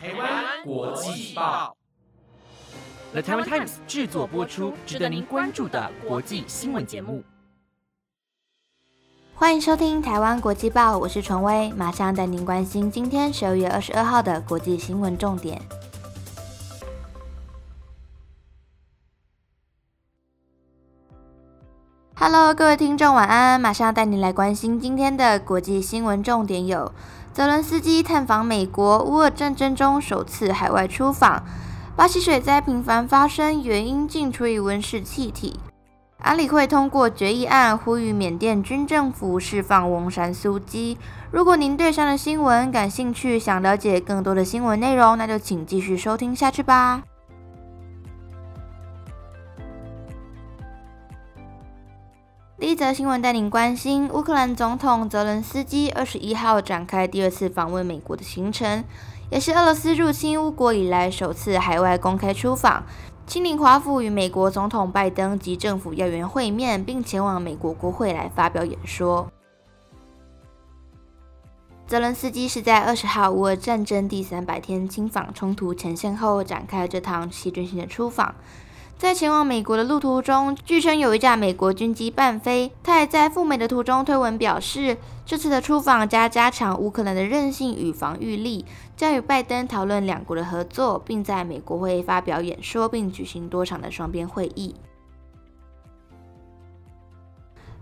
台湾国际报，The Taiwan Times 制作播出，值得您关注的国际新闻节目。欢迎收听台湾国际报，我是纯威，马上带您关心今天十二月二十二号的国际新闻重点。Hello，各位听众，晚安！马上带您来关心今天的国际新闻重点有：泽伦斯基探访美国，乌俄战争中首次海外出访；巴西水灾频繁发生，原因竟出于温室气体；安理会通过决议案，呼吁缅甸军政府释放翁山苏基。如果您对上的新闻感兴趣，想了解更多的新闻内容，那就请继续收听下去吧。第一则新闻带您关心，乌克兰总统泽伦斯基二十一号展开第二次访问美国的行程，也是俄罗斯入侵乌国以来首次海外公开出访，亲临华府与美国总统拜登及政府要员会面，并前往美国国会来发表演说。泽伦斯基是在二十号乌俄战争第三百天亲访冲突前线后展开这趟戏剧性的出访。在前往美国的路途中，据称有一架美国军机伴飞。他也在赴美的途中推文表示，这次的出访加加强乌克兰的韧性与防御力，将与拜登讨论两国的合作，并在美国会发表演说，并举行多场的双边会议。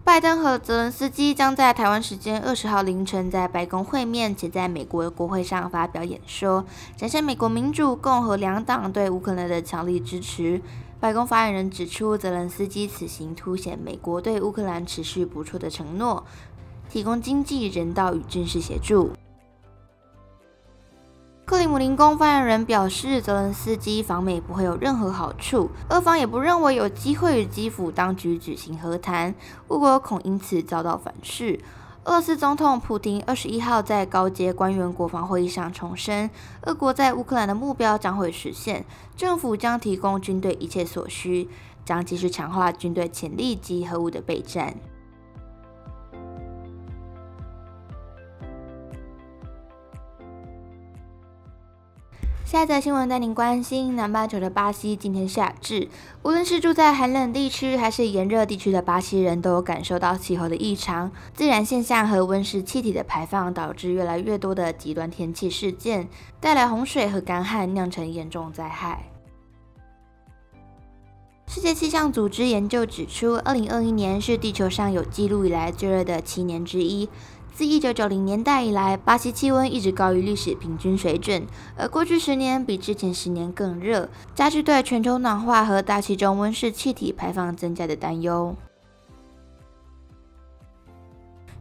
拜登和泽伦斯基将在台湾时间二十号凌晨在白宫会面，且在美国国会上发表演说，展现美国民主、共和两党对乌克兰的强力支持。白宫发言人指出，泽连斯基此行凸显美国对乌克兰持续不错的承诺，提供经济、人道与军事协助。克里姆林宫发言人表示，泽连斯基访美不会有任何好处，俄方也不认为有机会与基辅当局举行和谈，乌国恐因此遭到反噬。俄罗斯总统普京二十一号在高阶官员国防会议上重申，俄国在乌克兰的目标将会实现，政府将提供军队一切所需，将继续强化军队潜力及核武的备战。下一则新闻带您关心，南半球的巴西今天夏至，无论是住在寒冷地区还是炎热地区的巴西人都感受到气候的异常。自然现象和温室气体的排放导致越来越多的极端天气事件，带来洪水和干旱，酿成严重灾害。世界气象组织研究指出，二零二一年是地球上有记录以来最热的七年之一。自一九九零年代以来，巴西气温一直高于历史平均水准，而过去十年比之前十年更热，加剧对全球暖化和大气中温室气体排放增加的担忧。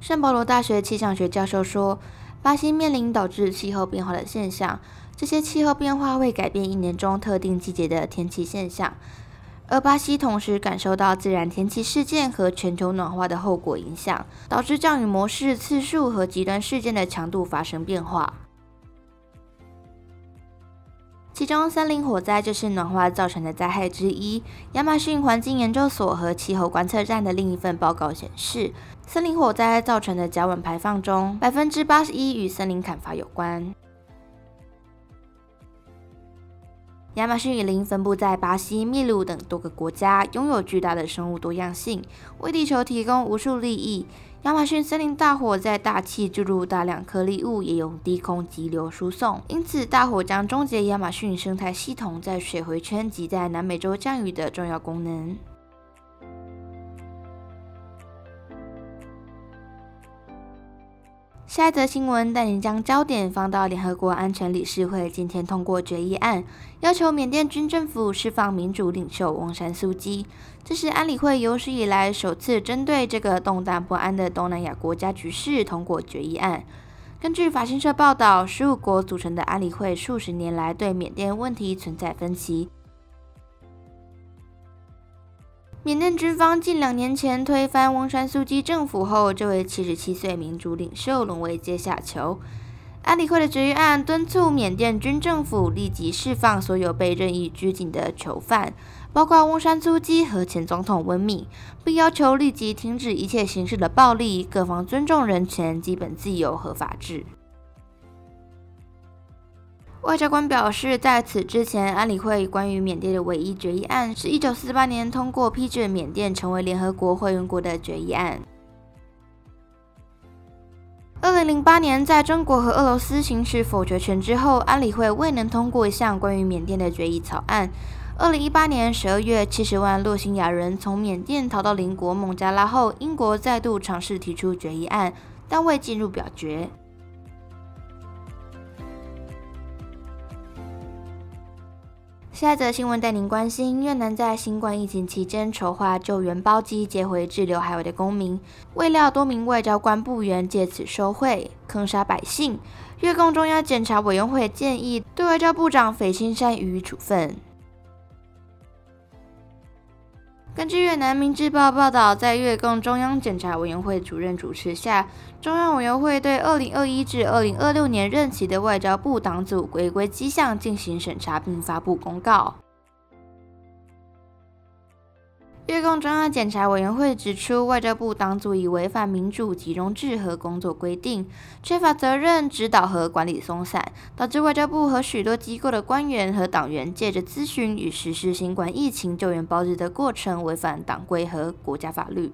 圣保罗大学气象学教授说，巴西面临导致气候变化的现象，这些气候变化会改变一年中特定季节的天气现象。而巴西同时感受到自然天气事件和全球暖化的后果影响，导致降雨模式、次数和极端事件的强度发生变化。其中，森林火灾就是暖化造成的灾害之一。亚马逊环境研究所和气候观测站的另一份报告显示，森林火灾造成的甲烷排放中，百分之八十一与森林砍伐有关。亚马逊雨林分布在巴西、秘鲁等多个国家，拥有巨大的生物多样性，为地球提供无数利益。亚马逊森林大火在大气注入大量颗粒物，也用低空急流输送，因此大火将终结亚马逊生态系统在水回圈及在南美洲降雨的重要功能。下一则新闻带您将焦点放到联合国安全理事会今天通过决议案，要求缅甸军政府释放民主领袖翁山苏基。这是安理会有史以来首次针对这个动荡不安的东南亚国家局势通过决议案。根据法新社报道，十五国组成的安理会数十年来对缅甸问题存在分歧。缅甸军方近两年前推翻翁山苏基政府后，这位七十七岁民主领袖沦为阶下囚。安理会的决议案敦促缅甸军政府立即释放所有被任意拘禁的囚犯，包括翁山苏基和前总统温敏，并要求立即停止一切形式的暴力，各方尊重人权、基本自由和法治。外交官表示，在此之前，安理会关于缅甸的唯一决议案是一九四八年通过批准缅甸成为联合国会员国的决议案。二零零八年，在中国和俄罗斯行使否决权之后，安理会未能通过一项关于缅甸的决议草案。二零一八年十二月，七十万洛辛亚人从缅甸逃到邻国孟加拉后，英国再度尝试提出决议案，但未进入表决。下一则新闻带您关心：越南在新冠疫情期间筹划救援包机接回滞留海外的公民，未料多名外交官部员借此收贿，坑杀百姓。越共中央检查委员会建议对外交部长斐青山予以处分。根据越南《明治报》报道，在越共中央检察委员会主任主持下，中央委员会对2021至2026年任期的外交部党组违规迹象进行审查，并发布公告。越共中央检查委员会指出，外交部党组已违反民主集中制和工作规定，缺乏责任指导和管理松散，导致外交部和许多机构的官员和党员借着咨询与实施新冠疫情救援包日的过程，违反党规和国家法律。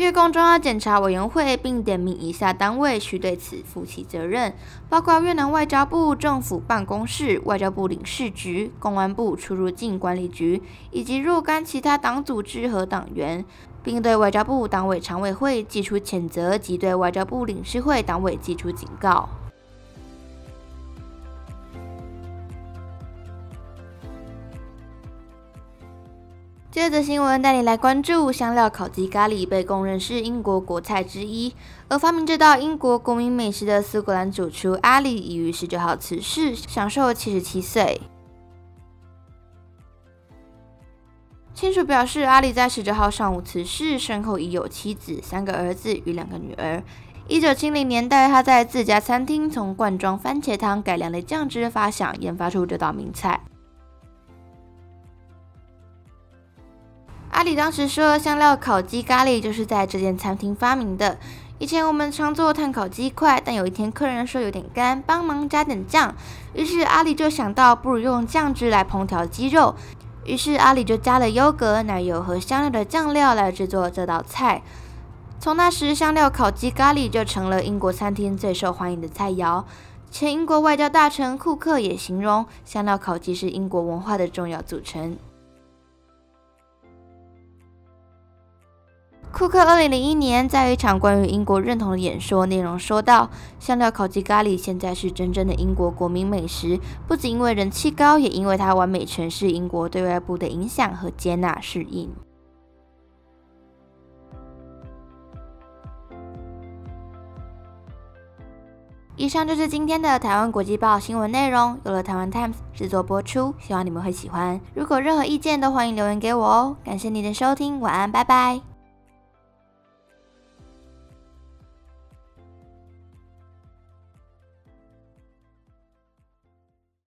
月供中央检查委员会并点名以下单位需对此负起责任，包括越南外交部政府办公室、外交部领事局、公安部出入境管理局以及若干其他党组织和党员，并对外交部党委常委会寄出谴责及对外交部领事会党委寄出警告。这则新闻带你来关注香料烤鸡咖喱被公认是英国国菜之一，而发明这道英国国民美食的苏格兰主厨阿里已于十九号辞世，享受七十七岁。亲属表示，阿里在十九号上午辞世，身后已有妻子、三个儿子与两个女儿。一九七零年代，他在自家餐厅从罐装番茄汤改良的酱汁发想，研发出这道名菜。阿里当时说，香料烤鸡咖喱就是在这间餐厅发明的。以前我们常做炭烤鸡块，但有一天客人说有点干，帮忙加点酱。于是阿里就想到，不如用酱汁来烹调鸡肉。于是阿里就加了优格、奶油和香料的酱料来制作这道菜。从那时，香料烤鸡咖喱就成了英国餐厅最受欢迎的菜肴。前英国外交大臣库克也形容，香料烤鸡是英国文化的重要组成。库克二零零一年在一场关于英国认同的演说内容说道：“香料烤鸡咖喱现在是真正的英国国民美食，不仅因为人气高，也因为它完美诠释英国对外部的影响和接纳适应。”以上就是今天的台湾国际报新闻内容，由了台湾 Times 制作播出，希望你们会喜欢。如果任何意见都欢迎留言给我哦。感谢你的收听，晚安，拜拜。